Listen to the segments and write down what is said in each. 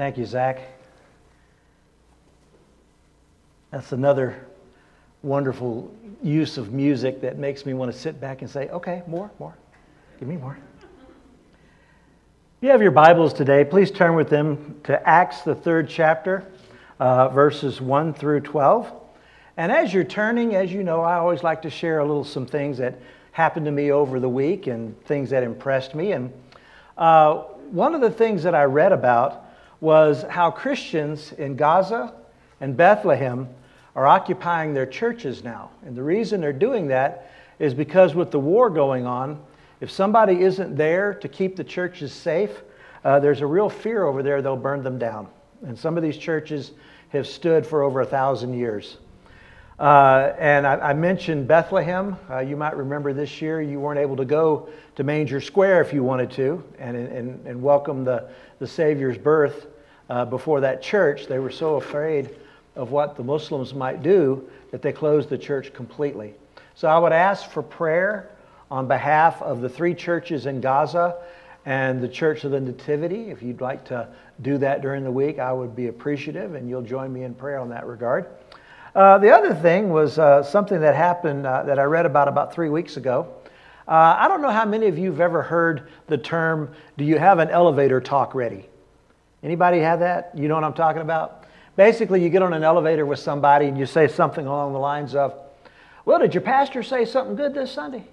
Thank you, Zach. That's another wonderful use of music that makes me want to sit back and say, okay, more, more. Give me more. If you have your Bibles today, please turn with them to Acts, the third chapter, uh, verses 1 through 12. And as you're turning, as you know, I always like to share a little some things that happened to me over the week and things that impressed me. And uh, one of the things that I read about was how Christians in Gaza and Bethlehem are occupying their churches now. And the reason they're doing that is because with the war going on, if somebody isn't there to keep the churches safe, uh, there's a real fear over there they'll burn them down. And some of these churches have stood for over a thousand years. Uh, and I, I, mentioned Bethlehem. Uh, you might remember this year you weren't able to go to Manger Square if you wanted to and, and, and welcome the, the Savior's birth uh, before that church. They were so afraid of what the Muslims might do that they closed the church completely. So I would ask for prayer on behalf of the three churches in Gaza and the Church of the Nativity. If you'd like to do that during the week, I would be appreciative, and you'll join me in prayer on that regard. Uh, the other thing was uh, something that happened uh, that I read about about three weeks ago. Uh, I don't know how many of you have ever heard the term, do you have an elevator talk ready? Anybody have that? You know what I'm talking about? Basically, you get on an elevator with somebody and you say something along the lines of, Well, did your pastor say something good this Sunday?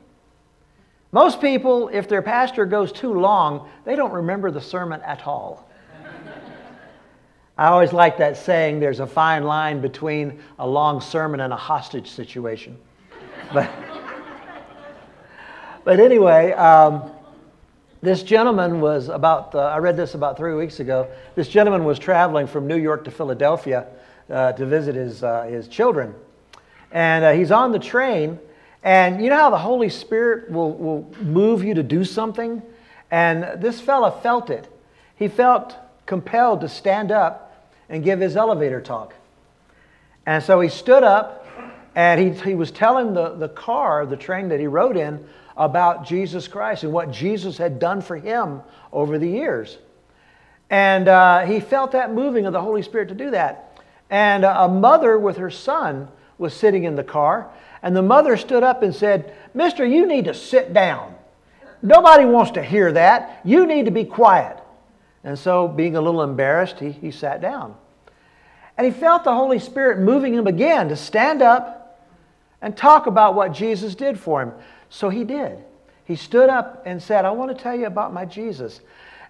Most people, if their pastor goes too long, they don't remember the sermon at all. I always like that saying there's a fine line between a long sermon and a hostage situation. But, but anyway, um, this gentleman was about, uh, I read this about three weeks ago. This gentleman was traveling from New York to Philadelphia uh, to visit his, uh, his children. And uh, he's on the train, and you know how the Holy Spirit will, will move you to do something? And this fella felt it. He felt compelled to stand up and give his elevator talk. And so he stood up and he, he was telling the, the car, the train that he rode in, about Jesus Christ and what Jesus had done for him over the years. And uh, he felt that moving of the Holy Spirit to do that. And a mother with her son was sitting in the car, and the mother stood up and said, Mister, you need to sit down. Nobody wants to hear that. You need to be quiet. And so, being a little embarrassed, he, he sat down. And he felt the Holy Spirit moving him again to stand up and talk about what Jesus did for him. So he did. He stood up and said, I want to tell you about my Jesus.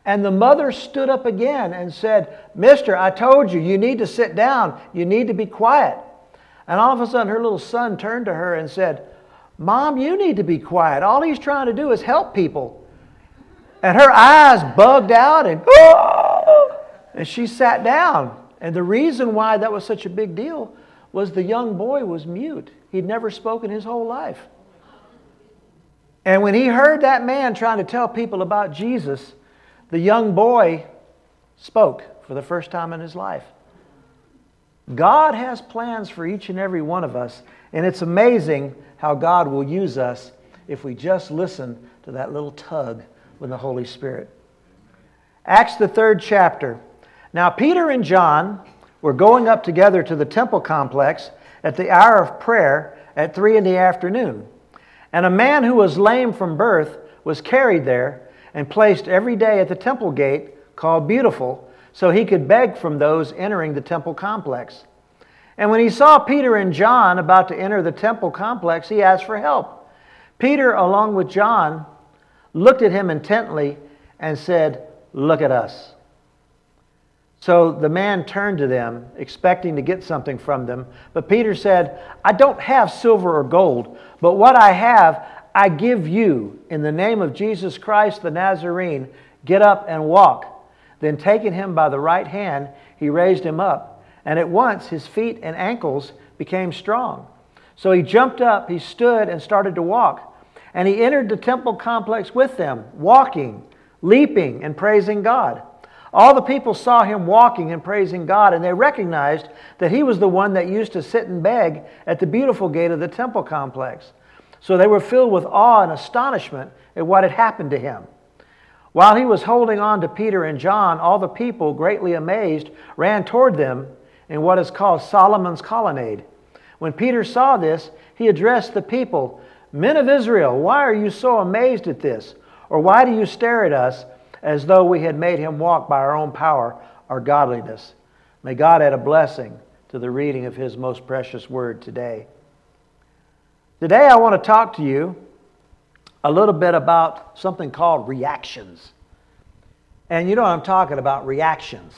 And the mother stood up again and said, Mister, I told you, you need to sit down. You need to be quiet. And all of a sudden, her little son turned to her and said, Mom, you need to be quiet. All he's trying to do is help people. And her eyes bugged out and, oh! and she sat down. And the reason why that was such a big deal was the young boy was mute. He'd never spoken his whole life. And when he heard that man trying to tell people about Jesus, the young boy spoke for the first time in his life. God has plans for each and every one of us, and it's amazing how God will use us if we just listen to that little tug with the Holy Spirit. Acts, the third chapter. Now, Peter and John were going up together to the temple complex at the hour of prayer at three in the afternoon. And a man who was lame from birth was carried there and placed every day at the temple gate called Beautiful, so he could beg from those entering the temple complex. And when he saw Peter and John about to enter the temple complex, he asked for help. Peter, along with John, looked at him intently and said, Look at us. So the man turned to them, expecting to get something from them. But Peter said, I don't have silver or gold, but what I have, I give you. In the name of Jesus Christ the Nazarene, get up and walk. Then, taking him by the right hand, he raised him up, and at once his feet and ankles became strong. So he jumped up, he stood, and started to walk. And he entered the temple complex with them, walking, leaping, and praising God. All the people saw him walking and praising God, and they recognized that he was the one that used to sit and beg at the beautiful gate of the temple complex. So they were filled with awe and astonishment at what had happened to him. While he was holding on to Peter and John, all the people, greatly amazed, ran toward them in what is called Solomon's colonnade. When Peter saw this, he addressed the people Men of Israel, why are you so amazed at this? Or why do you stare at us as though we had made him walk by our own power or godliness? May God add a blessing to the reading of his most precious word today. Today, I want to talk to you a little bit about something called reactions. And you know what I'm talking about reactions.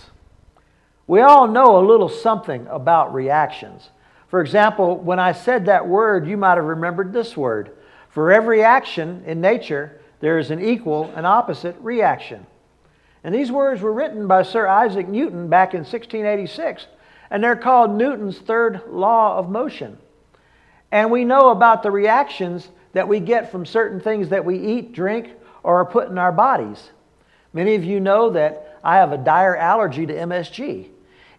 We all know a little something about reactions. For example, when I said that word, you might have remembered this word. For every action in nature, there is an equal and opposite reaction. And these words were written by Sir Isaac Newton back in 1686, and they're called Newton's third law of motion. And we know about the reactions that we get from certain things that we eat, drink, or are put in our bodies. Many of you know that I have a dire allergy to MSG.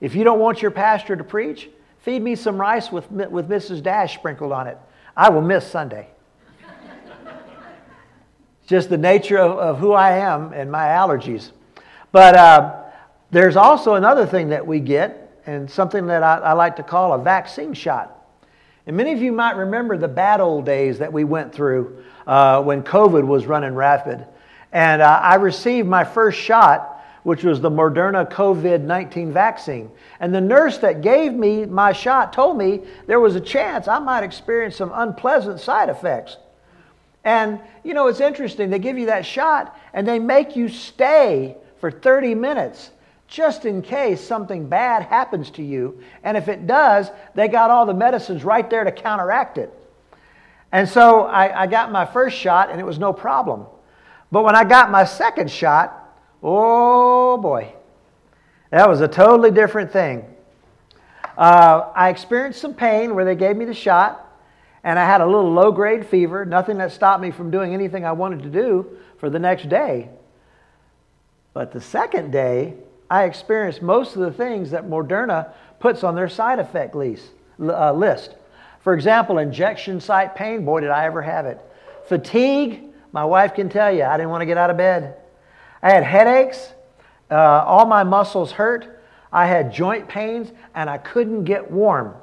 If you don't want your pastor to preach, feed me some rice with, with Mrs. Dash sprinkled on it. I will miss Sunday. Just the nature of, of, who I am and my allergies. But uh, there's also another thing that we get, and something that I, I like to call a vaccine shot. And many of you might remember the bad old days that we went through uh, when COVID was running rapid. And uh, I received my first shot, which was the Moderna COVID 19 vaccine. And the nurse that gave me my shot told me there was a chance I might experience some unpleasant side effects. And, you know, it's interesting. They give you that shot and they make you stay for 30 minutes just in case something bad happens to you. And if it does, they got all the medicines right there to counteract it. And so I, I, got my first shot and it was no problem. But when I got my second shot, oh boy, that was a totally different thing. Uh, I experienced some pain where they gave me the shot, and I had a little low grade fever, nothing that stopped me from doing anything I wanted to do for the next day. But the second day, I experienced most of the things that Moderna puts on their side effect list. Uh. For example, injection site pain, boy, did I ever have it. Fatigue, my wife can tell you, I didn't want to get out of bed. I had headaches, uh, all my muscles hurt. I had joint pains, and I couldn't get warm.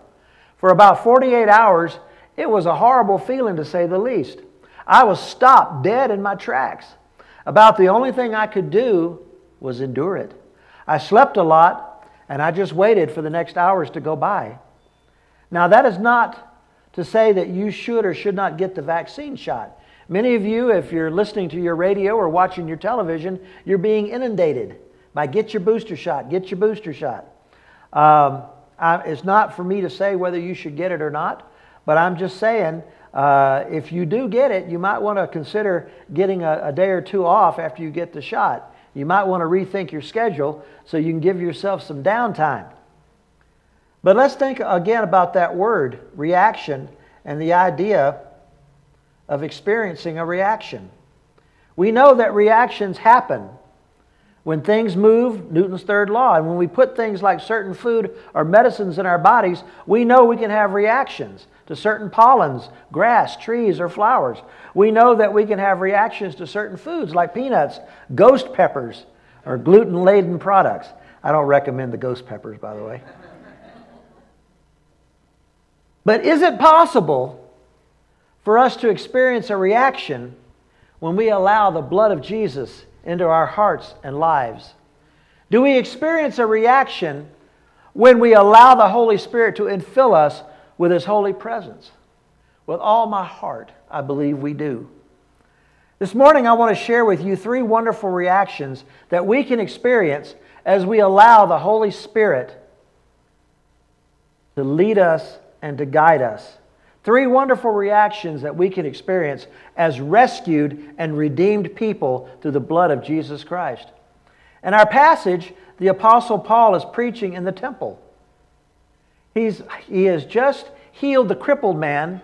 For about 48 hours, it was a horrible feeling to say the least. I was stopped dead in my tracks. About the only thing I could do was endure it. I slept a lot, and I just waited for the next hours to go by. Now, that is not to say that you should or should not get the vaccine shot. Many of you, if you're listening to your radio or watching your television, you're being inundated by get your booster shot, get your booster shot. Um, I, it's not for me to say whether you should get it or not, but I'm just saying uh, if you do get it, you might want to consider getting a, a day or two off after you get the shot. You might want to rethink your schedule so you can give yourself some downtime. But let's think again about that word, reaction, and the idea of experiencing a reaction. We know that reactions happen when things move, Newton's third law, and when we put things like certain food or medicines in our bodies, we know we can have reactions to certain pollens, grass, trees, or flowers. We know that we can have reactions to certain foods like peanuts, ghost peppers, or gluten laden products. I don't recommend the ghost peppers, by the way. But is it possible for us to experience a reaction when we allow the blood of Jesus into our hearts and lives? Do we experience a reaction when we allow the Holy Spirit to infill us with His holy presence? With all my heart, I believe we do. This morning, I want to share with you three wonderful reactions that we can experience as we allow the Holy Spirit to lead us and to guide us. Three wonderful reactions that we can experience as rescued and redeemed people through the blood of Jesus Christ. In our passage, the Apostle Paul is preaching in the temple. He's, he has just healed the crippled man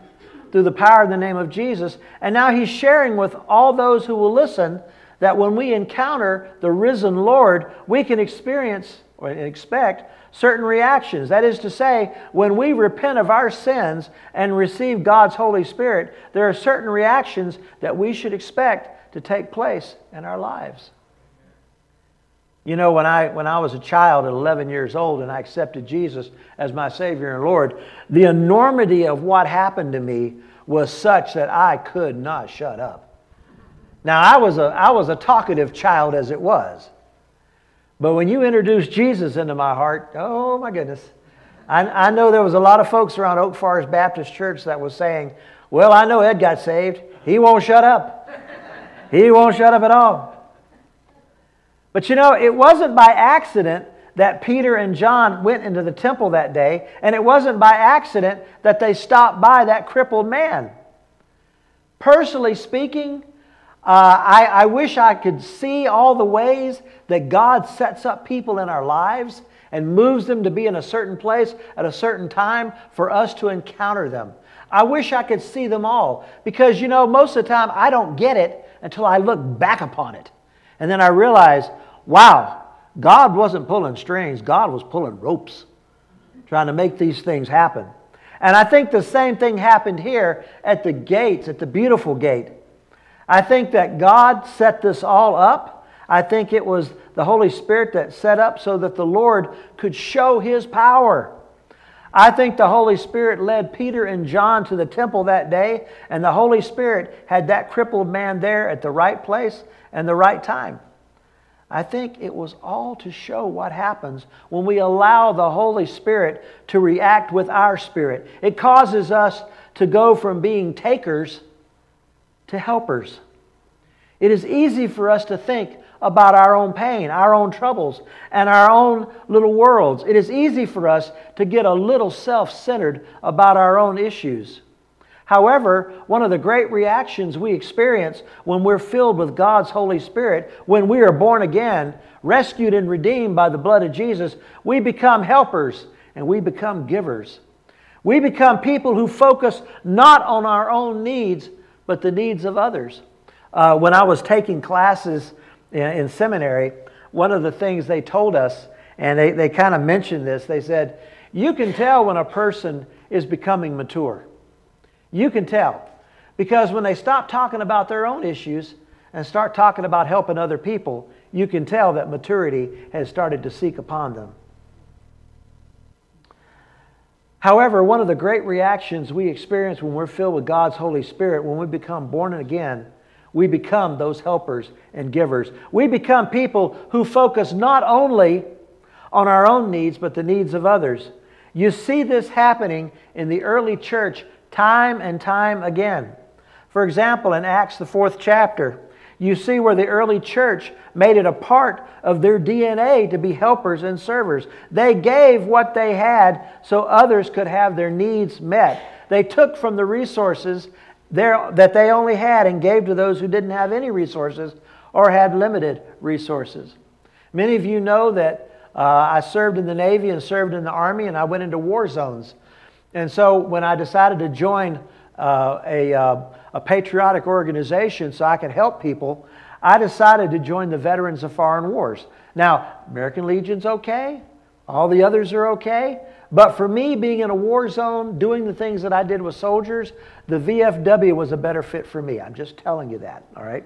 through the power of the name of Jesus, and now he's sharing with all those who will listen that when we encounter the risen Lord, we can experience or expect certain reactions. That is to say, when we repent of our sins and receive God's Holy Spirit, there are certain reactions that we should expect to take place in our lives. You know, when I, when I was a child at 11 years old and I accepted Jesus as my Savior and Lord, the enormity of what happened to me was such that I could not shut up. Now, I was a, I was a talkative child as it was. But when you introduced Jesus into my heart, oh my goodness. I, I know there was a lot of folks around Oak Forest Baptist Church that was saying, well, I know Ed got saved. He won't shut up. He won't shut up at all. But you know, it wasn't by accident that Peter and John went into the temple that day, and it wasn't by accident that they stopped by that crippled man. Personally speaking, uh, I, I wish I could see all the ways that God sets up people in our lives and moves them to be in a certain place at a certain time for us to encounter them. I wish I could see them all because, you know, most of the time I don't get it until I look back upon it. And then I realize, wow, God wasn't pulling strings, God was pulling ropes, trying to make these things happen. And I think the same thing happened here at the gates, at the beautiful gate. I think that God set this all up. I think it was the Holy Spirit that set up so that the Lord could show his power. I think the Holy Spirit led Peter and John to the temple that day, and the Holy Spirit had that crippled man there at the right place and the right time. I think it was all to show what happens when we allow the Holy Spirit to react with our spirit. It causes us to go from being takers to helpers. It is easy for us to think about our own pain, our own troubles, and our own little worlds. It is easy for us to get a little self centered about our own issues. However, one of the great reactions we experience when we're filled with God's Holy Spirit, when we are born again, rescued and redeemed by the blood of Jesus, we become helpers and we become givers. We become people who focus not on our own needs, but the needs of others. Uh, when I was taking classes in, in, seminary, one of the things they told us, and they, they kind of mentioned this, they said, You can tell when a person is becoming mature. You can tell. Because when they stop talking about their own issues and start talking about helping other people, you can tell that maturity has started to seek upon them. However, one of the great reactions we experience when we're filled with God's Holy Spirit, when we become born again, we become those helpers and givers. We become people who focus not only on our own needs, but the needs of others. You see this happening in the early church time and time again. For example, in Acts, the fourth chapter, you see where the early church made it a part of their DNA to be helpers and servers. They gave what they had so others could have their needs met. They took from the resources there, that they only had and gave to those who didn't have any resources or had limited resources. Many of you know that uh, I served in the Navy and served in the Army, and I went into war zones. And so when I decided to join uh, a, uh, a patriotic organization so I could help people, I decided to join the Veterans of Foreign Wars. Now, American Legion's okay, all the others are okay, but for me, being in a war zone, doing the things that I did with soldiers, the VFW was a better fit for me. I'm just telling you that, all right?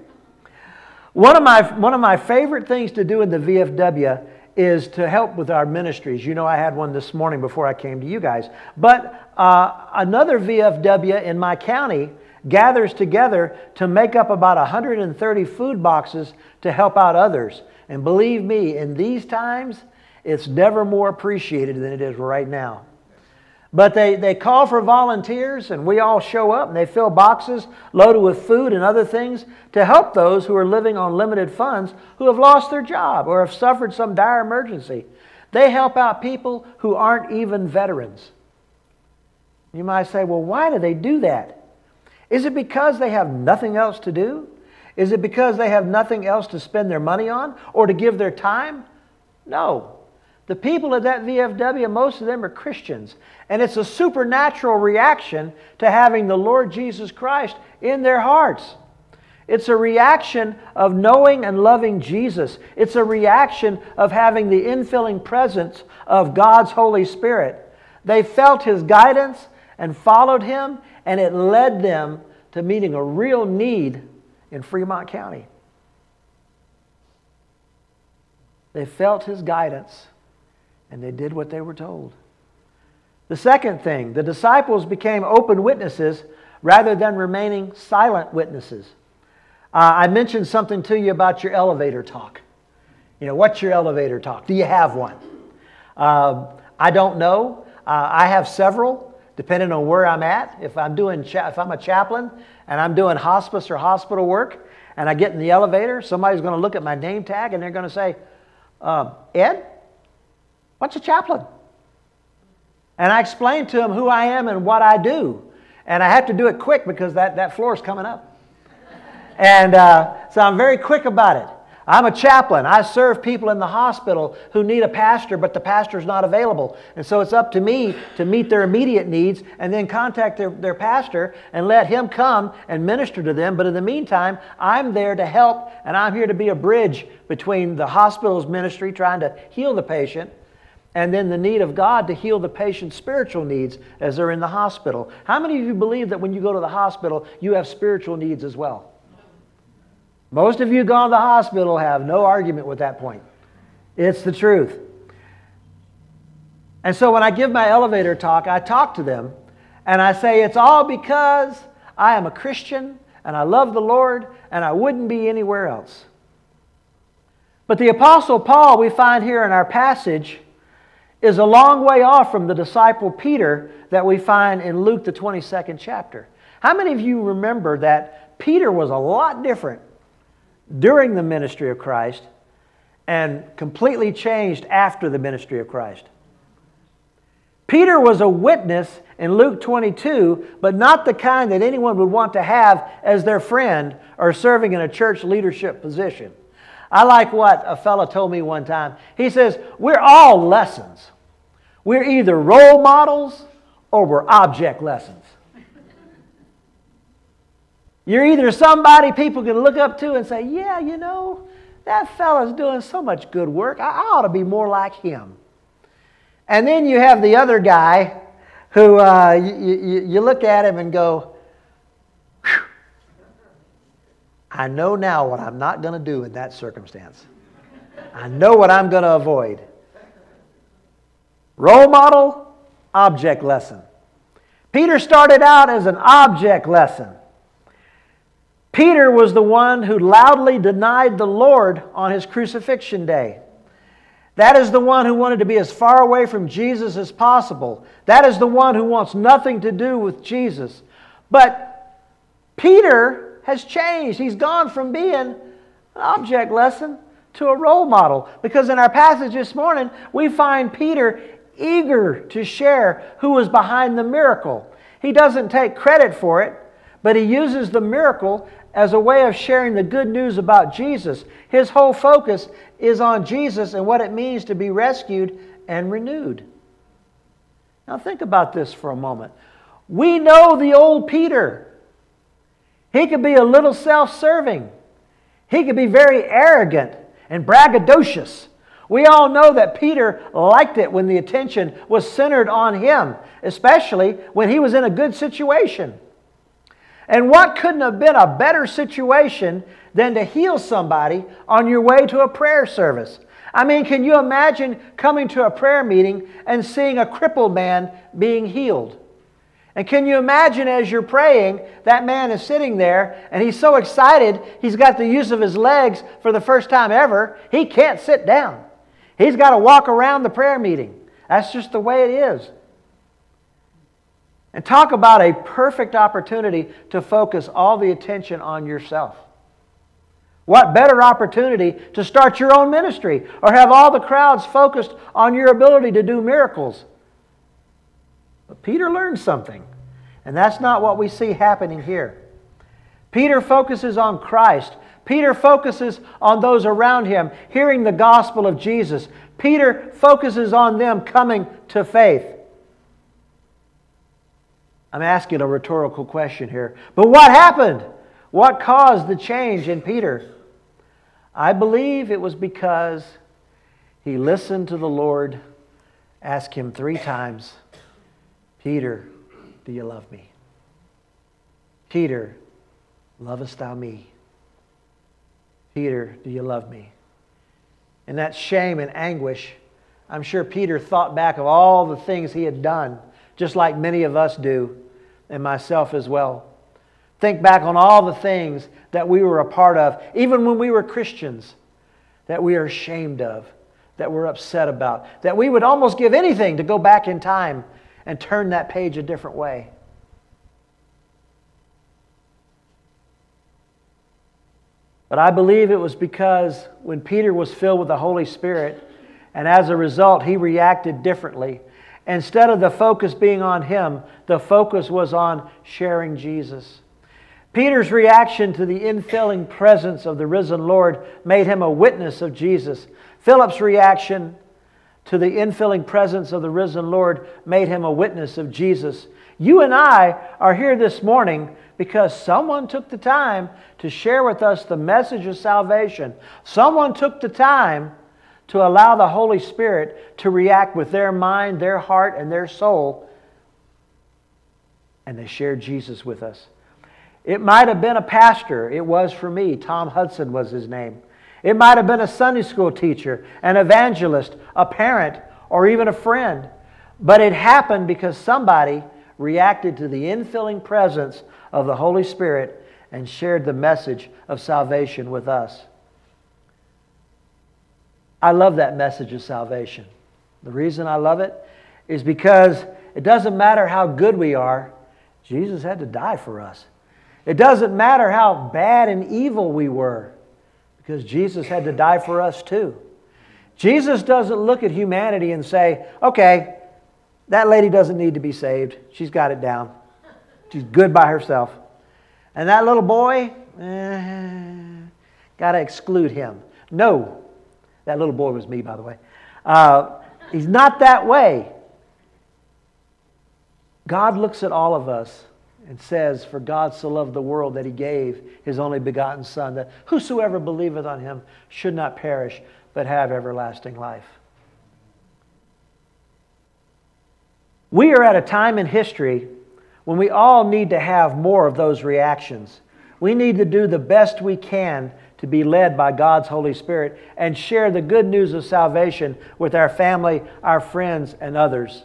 One of my, one of my favorite things to do in the VFW is to help with our ministries. You know, I had one this morning before I came to you guys. But uh, another VFW in my county gathers together to make up about 130 food boxes to help out others. And believe me, in these times, it's never more appreciated than it is right now. But they, they call for volunteers, and we all show up, and they fill boxes loaded with food and other things to help those who are living on limited funds who have lost their job or have suffered some dire emergency. They help out people who aren't even veterans. You might say, well, why do they do that? Is it because they have nothing else to do? Is it because they have nothing else to spend their money on or to give their time? No. The people at that VFW, most of them are Christians. And it's a supernatural reaction to having the Lord Jesus Christ in their hearts. It's a reaction of knowing and loving Jesus. It's a reaction of having the infilling presence of God's Holy Spirit. They felt His guidance and followed Him, and it led them to meeting a real need in Fremont County. They felt his guidance and they did what they were told. The second thing, the disciples became open witnesses rather than remaining silent witnesses. Uh, I mentioned something to you about your elevator talk. You know, what's your elevator talk? Do you have one? Uh, I don't know. Uh, I have several, depending on where I'm at. If I'm doing, cha- if I'm a chaplain and I'm doing hospice or hospital work, and I get in the elevator, somebody's going to look at my name tag and they're going to say, uh, "Ed, what's a chaplain?" And I explain to them who I am and what I do. And I have to do it quick because that, that floor is coming up. And uh, so I'm very quick about it. I'm a chaplain. I serve people in the hospital who need a pastor, but the pastor's not available. And so it's up to me to meet their immediate needs and then contact their, their pastor and let him come and minister to them. But in the meantime, I'm there to help and I'm here to be a bridge between the hospital's ministry trying to heal the patient and then the need of God to heal the patient's spiritual needs as they're in the hospital. How many of you believe that when you go to the hospital, you have spiritual needs as well? Most of you gone to the hospital have no argument with that point. It's the truth. And so when I give my elevator talk, I talk to them and I say, It's all because I am a Christian and I love the Lord and I wouldn't be anywhere else. But the Apostle Paul, we find here in our passage, is a long way off from the disciple Peter that we find in Luke, the 22nd chapter. How many of you remember that Peter was a lot different during the ministry of Christ and completely changed after the ministry of Christ? Peter was a witness in Luke 22, but not the kind that anyone would want to have as their friend or serving in a church leadership position. I like what a fellow told me one time. He says, We're all lessons. We're either role models or we're object lessons. You're either somebody people can look up to and say, Yeah, you know, that fellow's doing so much good work. I, ought to be more like him. And then you have the other guy who uh, you, you, you look at him and go, I know now what I'm not going to do in that circumstance. I know what I'm going to avoid. Role model, object lesson. Peter started out as an object lesson. Peter was the one who loudly denied the Lord on his crucifixion day. That is the one who wanted to be as far away from Jesus as possible. That is the one who wants nothing to do with Jesus. But Peter has changed. He's gone from being an object lesson to a role model. Because in our passage this morning, we find Peter eager to share who was behind the miracle. He doesn't take credit for it, but he uses the miracle as a way of sharing the good news about Jesus. His whole focus is on Jesus and what it means to be rescued and renewed. Now, think about this for a moment. We know the old Peter. He could be a little self serving. He could be very arrogant and braggadocious. We all know that Peter liked it when the attention was centered on him, especially when he was in a good situation. And what couldn't have been a better situation than to heal somebody on your way to a prayer service? I mean, can you imagine coming to a prayer meeting and seeing a crippled man being healed? And can you imagine as you're praying, that man is sitting there and he's so excited, he's got the use of his legs for the first time ever, he can't sit down. He's got to walk around the prayer meeting. That's just the way it is. And talk about a perfect opportunity to focus all the attention on yourself. What better opportunity to start your own ministry or have all the crowds focused on your ability to do miracles? But Peter learned something, and that's not what we see happening here. Peter focuses on Christ. Peter focuses on those around him hearing the gospel of Jesus. Peter focuses on them coming to faith. I'm asking a rhetorical question here. But what happened? What caused the change in Peter? I believe it was because he listened to the Lord ask him three times Peter, do you love me? Peter, lovest thou me? Peter, do you love me? in that shame and anguish, I'm sure Peter thought back of all the things he had done, just like many of us do, and myself as well. Think back on all the things that we were a part of, even when we were Christians, that we are ashamed of, that we're upset about, that we would almost give anything to go back in time and turn that page a different way. But I believe it was because when Peter was filled with the Holy Spirit, and as a result, he reacted differently. Instead of the focus being on him, the focus was on sharing Jesus. Peter's reaction to the infilling presence of the risen Lord made him a witness of Jesus. Philip's reaction to the infilling presence of the risen Lord made him a witness of Jesus. You and I are here this morning because someone took the time to share with us the message of salvation. Someone took the time to allow the Holy Spirit to react with their mind, their heart, and their soul, and they shared Jesus with us. It might have been a pastor. It was for me. Tom Hudson was his name. It might have been a Sunday school teacher, an evangelist, a parent, or even a friend. But it happened because somebody reacted to the infilling presence of the Holy Spirit and shared the message of salvation with us. I love that message of salvation. The reason I love it is because it doesn't matter how good we are, Jesus had to die for us. It doesn't matter how bad and evil we were, because Jesus had to die for us too. Jesus doesn't look at humanity and say, okay, that lady doesn't need to be saved. She's got it down. She's good by herself. And that little boy, eh, got to exclude him. No. That little boy was me, by the way. Uh, he's not that way. God looks at all of us and says, For God so loved the world that he gave his only begotten Son, that whosoever believeth on him should not perish, but have everlasting life. We are at a time in history when we all need to have more of those reactions. We need to do the best we can to be led by God's Holy Spirit and share the good news of salvation with our family, our friends, and others.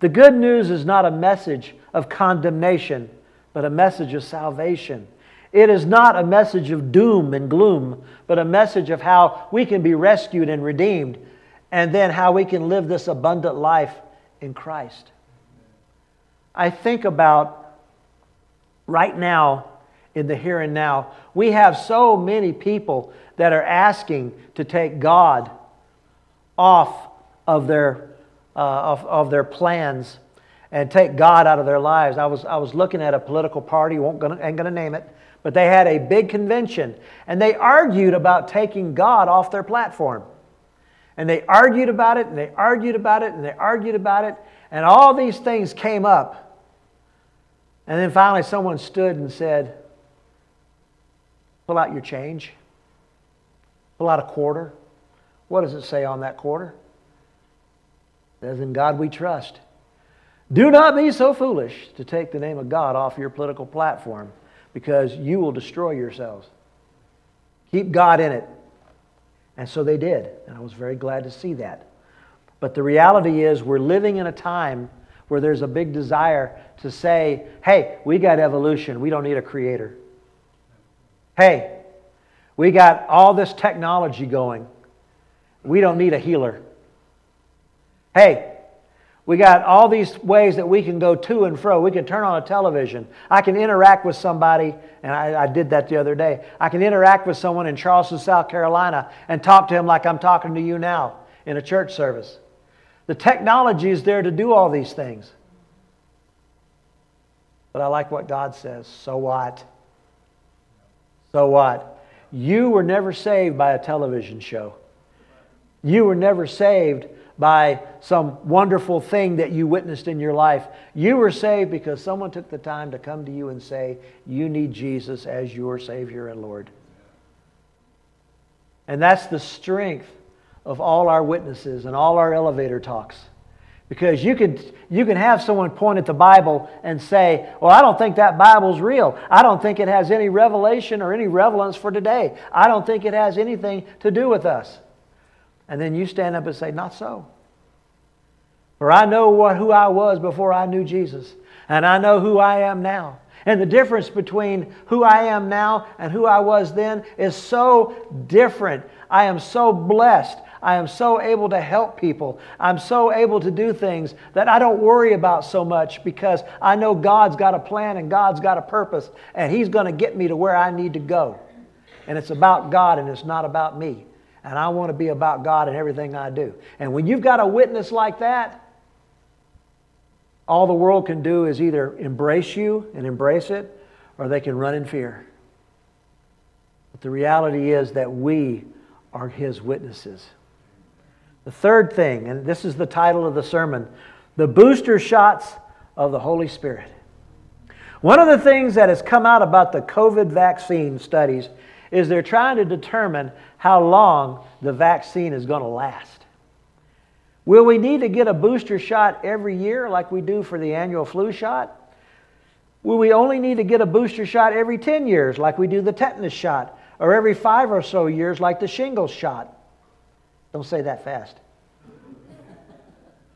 The good news is not a message of condemnation, but a message of salvation. It is not a message of doom and gloom, but a message of how we can be rescued and redeemed, and then how we can live this abundant life in Christ. I think about right now, in the here and now, we have so many people that are asking to take God off of their, uh, of, of their plans and take God out of their lives. I was, I was looking at a political party, won't gonna, ain't going to name it, but they had a big convention and they argued about taking God off their platform. And they argued about it and they argued about it and they argued about it. And all these things came up. And then finally, someone stood and said, Pull out your change. Pull out a quarter. What does it say on that quarter? It says, In God we trust. Do not be so foolish to take the name of God off your political platform because you will destroy yourselves. Keep God in it. And so they did. And I was very glad to see that. But the reality is, we're living in a time where there's a big desire to say, hey, we got evolution, we don't need a creator. Hey, we got all this technology going, we don't need a healer. Hey, we got all these ways that we can go to and fro. We can turn on a television. I can interact with somebody, and I, I, did that the other day. I can interact with someone in Charleston, South Carolina, and talk to him like I'm talking to you now in a church service. The technology is there to do all these things. But I like what God says. So what? So what? You were never saved by a television show. You were never saved by some wonderful thing that you witnessed in your life. You were saved because someone took the time to come to you and say, You need Jesus as your Savior and Lord. And that's the strength of all our witnesses and all our elevator talks. Because you can, you can have someone point at the Bible and say, Well, I don't think that Bible's real. I don't think it has any revelation or any relevance for today. I don't think it has anything to do with us. And then you stand up and say, Not so. For I know what, who I was before I knew Jesus, and I know who I am now. And the difference between who I am now and who I was then is so different. I am so blessed. I am so able to help people. I'm so able to do things that I don't worry about so much because I know God's got a plan and God's got a purpose and He's going to get me to where I need to go. And it's about God and it's not about me. And I want to be about God in everything I do. And when you've got a witness like that, all the world can do is either embrace you and embrace it, or they can run in fear. But the reality is that we are His witnesses. The third thing, and this is the title of the sermon the booster shots of the Holy Spirit. One of the things that has come out about the COVID vaccine studies is they're trying to determine how long the vaccine is going to last. Will we need to get a booster shot every year like we do for the annual flu shot? Will we only need to get a booster shot every 10 years like we do the tetanus shot? Or every five or so years like the shingles shot? Don't say that fast.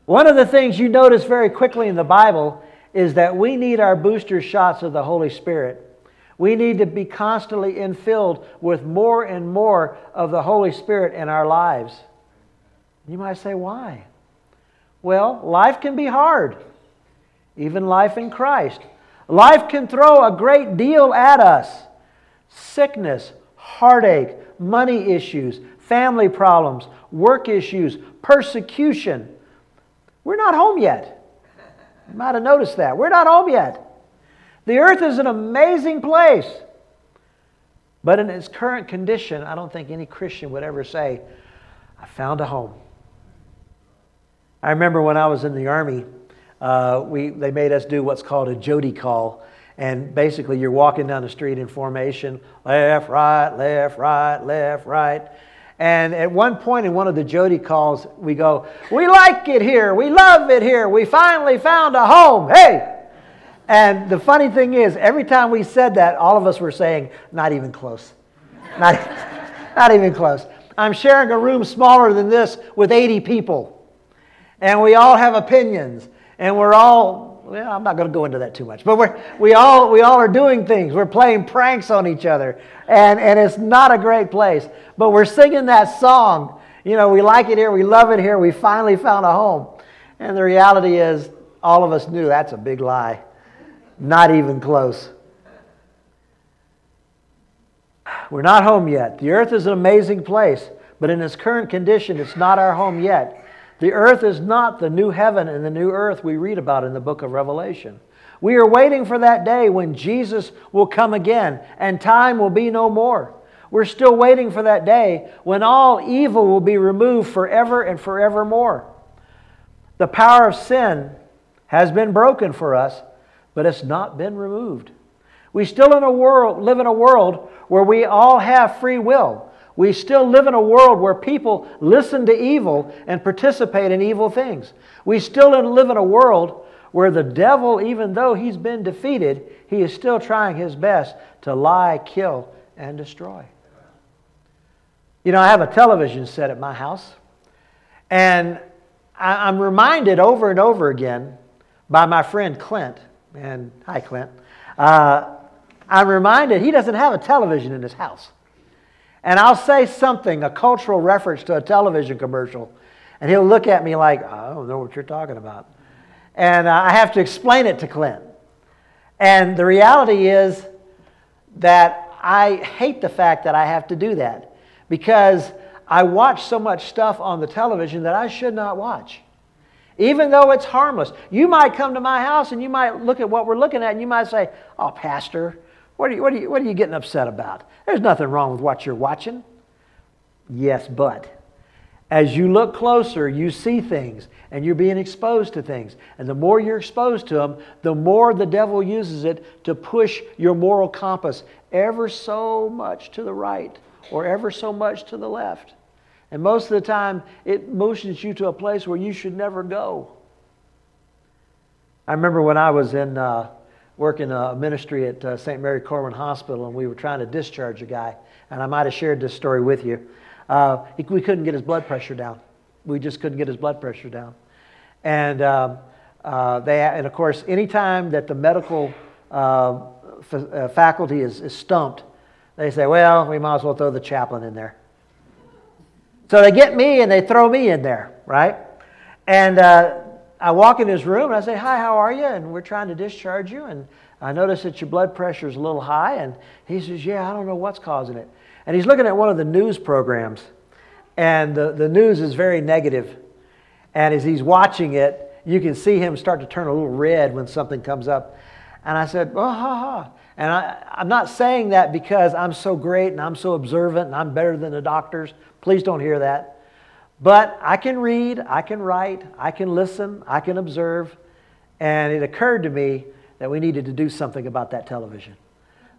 One of the things you notice very quickly in the Bible is that we need our booster shots of the Holy Spirit. We need to be constantly infilled with more and more of the Holy Spirit in our lives. You might say, why? Well, life can be hard, even life in Christ. Life can throw a great deal at us sickness, heartache, money issues, family problems, work issues, persecution. We're not home yet. You might have noticed that. We're not home yet. The earth is an amazing place. But in its current condition, I don't think any Christian would ever say, I found a home. I remember when I was in the Army, uh, we, they made us do what's called a Jody call. And basically, you're walking down the street in formation left, right, left, right, left, right. And at one point in one of the Jody calls, we go, We like it here. We love it here. We finally found a home. Hey! And the funny thing is, every time we said that, all of us were saying, Not even close. Not, not even close. I'm sharing a room smaller than this with 80 people. And we all have opinions. And we're all, well, I'm not going to go into that too much, but we're, we, all, we all are doing things. We're playing pranks on each other. And, and it's not a great place. But we're singing that song. You know, we like it here. We love it here. We finally found a home. And the reality is, all of us knew that's a big lie. Not even close. We're not home yet. The earth is an amazing place, but in its current condition, it's not our home yet. The earth is not the new heaven and the new earth we read about in the book of Revelation. We are waiting for that day when Jesus will come again and time will be no more. We're still waiting for that day when all evil will be removed forever and forevermore. The power of sin has been broken for us, but it's not been removed. We still in a world, live in a world where we all have free will. We still live in a world where people listen to evil and participate in evil things. We still live in a world where the devil, even though he's been defeated, he is still trying his best to lie, kill, and destroy. You know, I have a television set at my house, and I'm reminded over and over again by my friend Clint, and hi, Clint. Uh, I'm reminded he doesn't have a television in his house and I'll say something, a cultural reference to a television commercial, and he'll look at me like, I don't know what you're talking about. And uh, I have to explain it to Clint. And the reality is that I hate the fact that I have to do that because I watch so much stuff on the television that I should not watch. Even though it's harmless. You might come to my house and you might look at what we're looking at and you might say, Oh, Pastor, what are, you, what, are you, what are you getting upset about? There's nothing wrong with what you're watching. Yes, but as you look closer, you see things and you're being exposed to things. And the more you're exposed to them, the more the devil uses it to push your moral compass ever so much to the right or ever so much to the left. And most of the time, it motions you to a place where you should never go. I remember when I was in uh, working a ministry at uh, St. Mary Corwin Hospital, and we were trying to discharge a guy. And I might have shared this story with you. Uh, we couldn't get his blood pressure down. We just couldn't get his blood pressure down. And, um, uh, they, and of course, anytime that the medical uh, f- uh, faculty is, is stumped, they say, well, we might as well throw the chaplain in there. So they get me and they throw me in there, right? And uh, I walk in his room and I say, Hi, how are you? And we're trying to discharge you. And I notice that your blood pressure is a little high. And he says, Yeah, I don't know what's causing it. And he's looking at one of the news programs. And the, the news is very negative. And as he's watching it, you can see him start to turn a little red when something comes up. And I said, Oh, ha, ha. And I, I'm not saying that because I'm so great and I'm so observant and I'm better than the doctors. Please don't hear that. But I can read, I can write, I can listen, I can observe. And it occurred to me that we needed to do something about that television.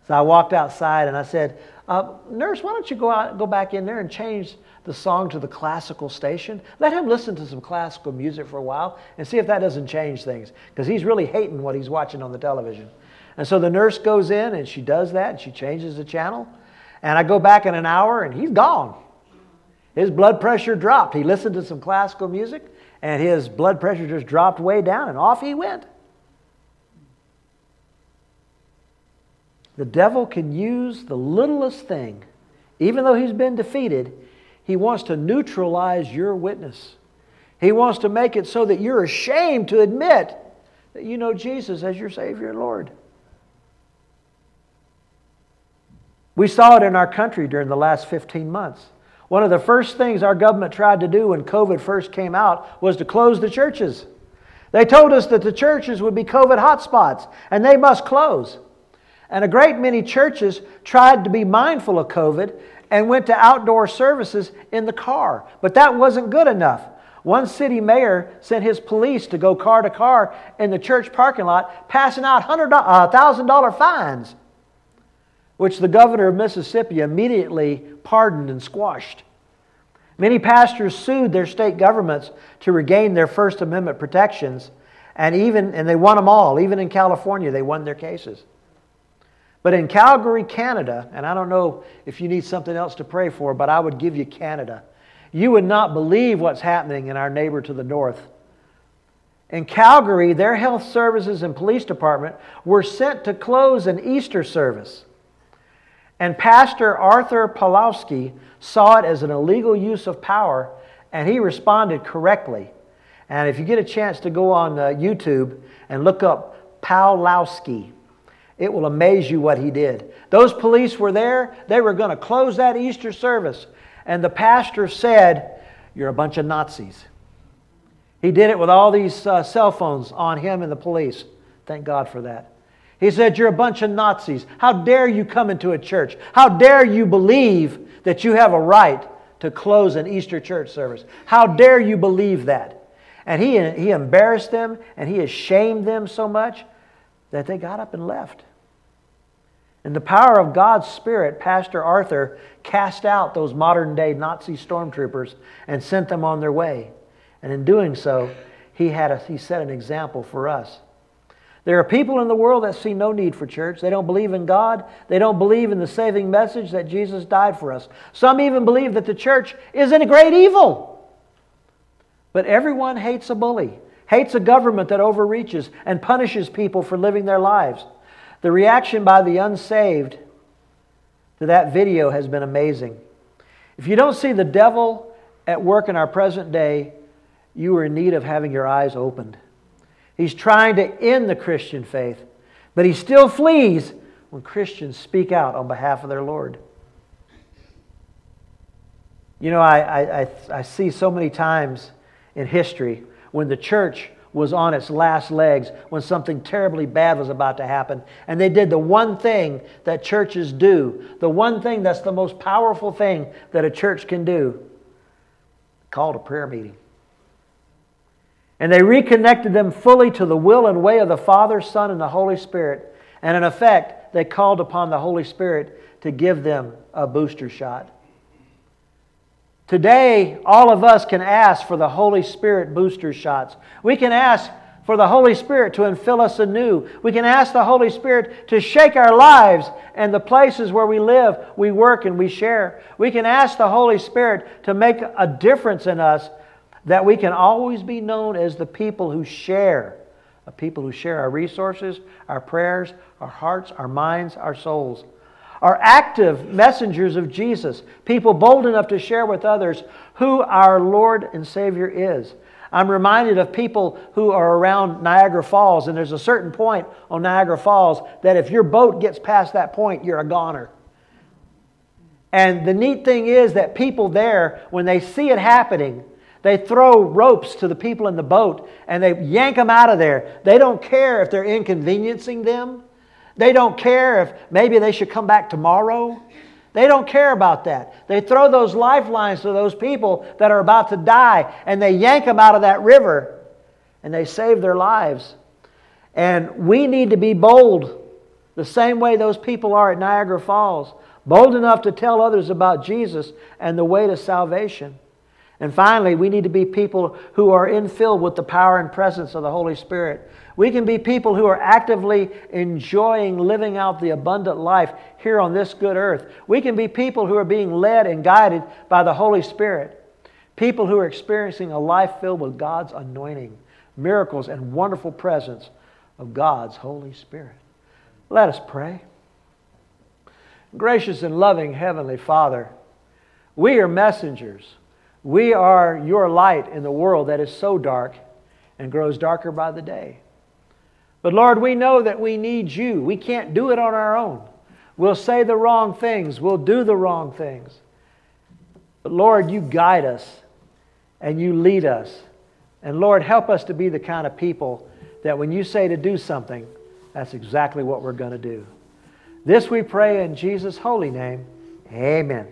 So I walked outside and I said, uh, Nurse, why don't you go, out, go back in there and change the song to the classical station? Let him listen to some classical music for a while and see if that doesn't change things. Because he's really hating what he's watching on the television. And so the nurse goes in and she does that and she changes the channel. And I go back in an hour and he's gone. His blood pressure dropped. He listened to some classical music and his blood pressure just dropped way down and off he went. The devil can use the littlest thing, even though he's been defeated, he wants to neutralize your witness. He wants to make it so that you're ashamed to admit that you know Jesus as your Savior and Lord. We saw it in our country during the last 15 months. One of the first things our government tried to do when COVID first came out was to close the churches. They told us that the churches would be COVID hotspots and they must close. And a great many churches tried to be mindful of COVID and went to outdoor services in the car. But that wasn't good enough. One city mayor sent his police to go car to car in the church parking lot, passing out $1,000 uh, fines which the governor of Mississippi immediately pardoned and squashed. Many pastors sued their state governments to regain their First Amendment protections, and even and they won them all. Even in California, they won their cases. But in Calgary, Canada, and I don't know if you need something else to pray for, but I would give you Canada. You would not believe what's happening in our neighbor to the north. In Calgary, their health services and police department were sent to close an Easter service. And Pastor Arthur Pawlowski saw it as an illegal use of power, and he responded correctly. And if you get a chance to go on uh, YouTube and look up Pawlowski, it will amaze you what he did. Those police were there, they were going to close that Easter service. And the pastor said, You're a bunch of Nazis. He did it with all these uh, cell phones on him and the police. Thank God for that. He said, You're a bunch of Nazis. How dare you come into a church? How dare you believe that you have a right to close an Easter church service? How dare you believe that? And he, he embarrassed them and he ashamed them so much that they got up and left. In the power of God's Spirit, Pastor Arthur cast out those modern day Nazi stormtroopers and sent them on their way. And in doing so, he, had a, he set an example for us. There are people in the world that see no need for church. They don't believe in God. They don't believe in the saving message that Jesus died for us. Some even believe that the church is in a great evil. But everyone hates a bully, hates a government that overreaches and punishes people for living their lives. The reaction by the unsaved to that video has been amazing. If you don't see the devil at work in our present day, you are in need of having your eyes opened. He's trying to end the Christian faith, but he still flees when Christians speak out on behalf of their Lord. You know, I, I, I, see so many times in history when the church was on its last legs, when something terribly bad was about to happen, and they did the one thing that churches do, the one thing that's the most powerful thing that a church can do called a prayer meeting. And they reconnected them fully to the will and way of the Father, Son, and the Holy Spirit. And in effect, they called upon the Holy Spirit to give them a booster shot. Today, all of us can ask for the Holy Spirit booster shots. We can ask for the Holy Spirit to infill us anew. We can ask the Holy Spirit to shake our lives and the places where we live, we work, and we share. We can ask the Holy Spirit to make a difference in us that we can always be known as the people who share, the people who share our resources, our prayers, our hearts, our minds, our souls. Are active messengers of Jesus, people bold enough to share with others who our Lord and Savior is. I'm reminded of people who are around Niagara Falls, and there's a certain point on Niagara Falls that if your boat gets past that point, you're a goner. And the neat thing is that people there, when they see it happening, they throw ropes to the people in the boat and they yank them out of there. They don't care if they're inconveniencing them. They don't care if maybe they should come back tomorrow. They don't care about that. They throw those lifelines to those people that are about to die and they yank them out of that river and they save their lives. And we need to be bold the same way those people are at Niagara Falls, bold enough to tell others about Jesus and the way to salvation. And finally, we need to be people who are infilled with the power and presence of the Holy Spirit. We can be people who are actively enjoying living out the abundant life here on this good earth. We can be people who are being led and guided by the Holy Spirit. People who are experiencing a life filled with God's anointing, miracles, and wonderful presence of God's Holy Spirit. Let us pray. Gracious and loving Heavenly Father, we are messengers. We are your light in the world that is so dark and grows darker by the day. But Lord, we know that we need you. We can't do it on our own. We'll say the wrong things, we'll do the wrong things. But Lord, you guide us and you lead us. And Lord, help us to be the kind of people that when you say to do something, that's exactly what we're going to do. This we pray in Jesus' holy name. Amen.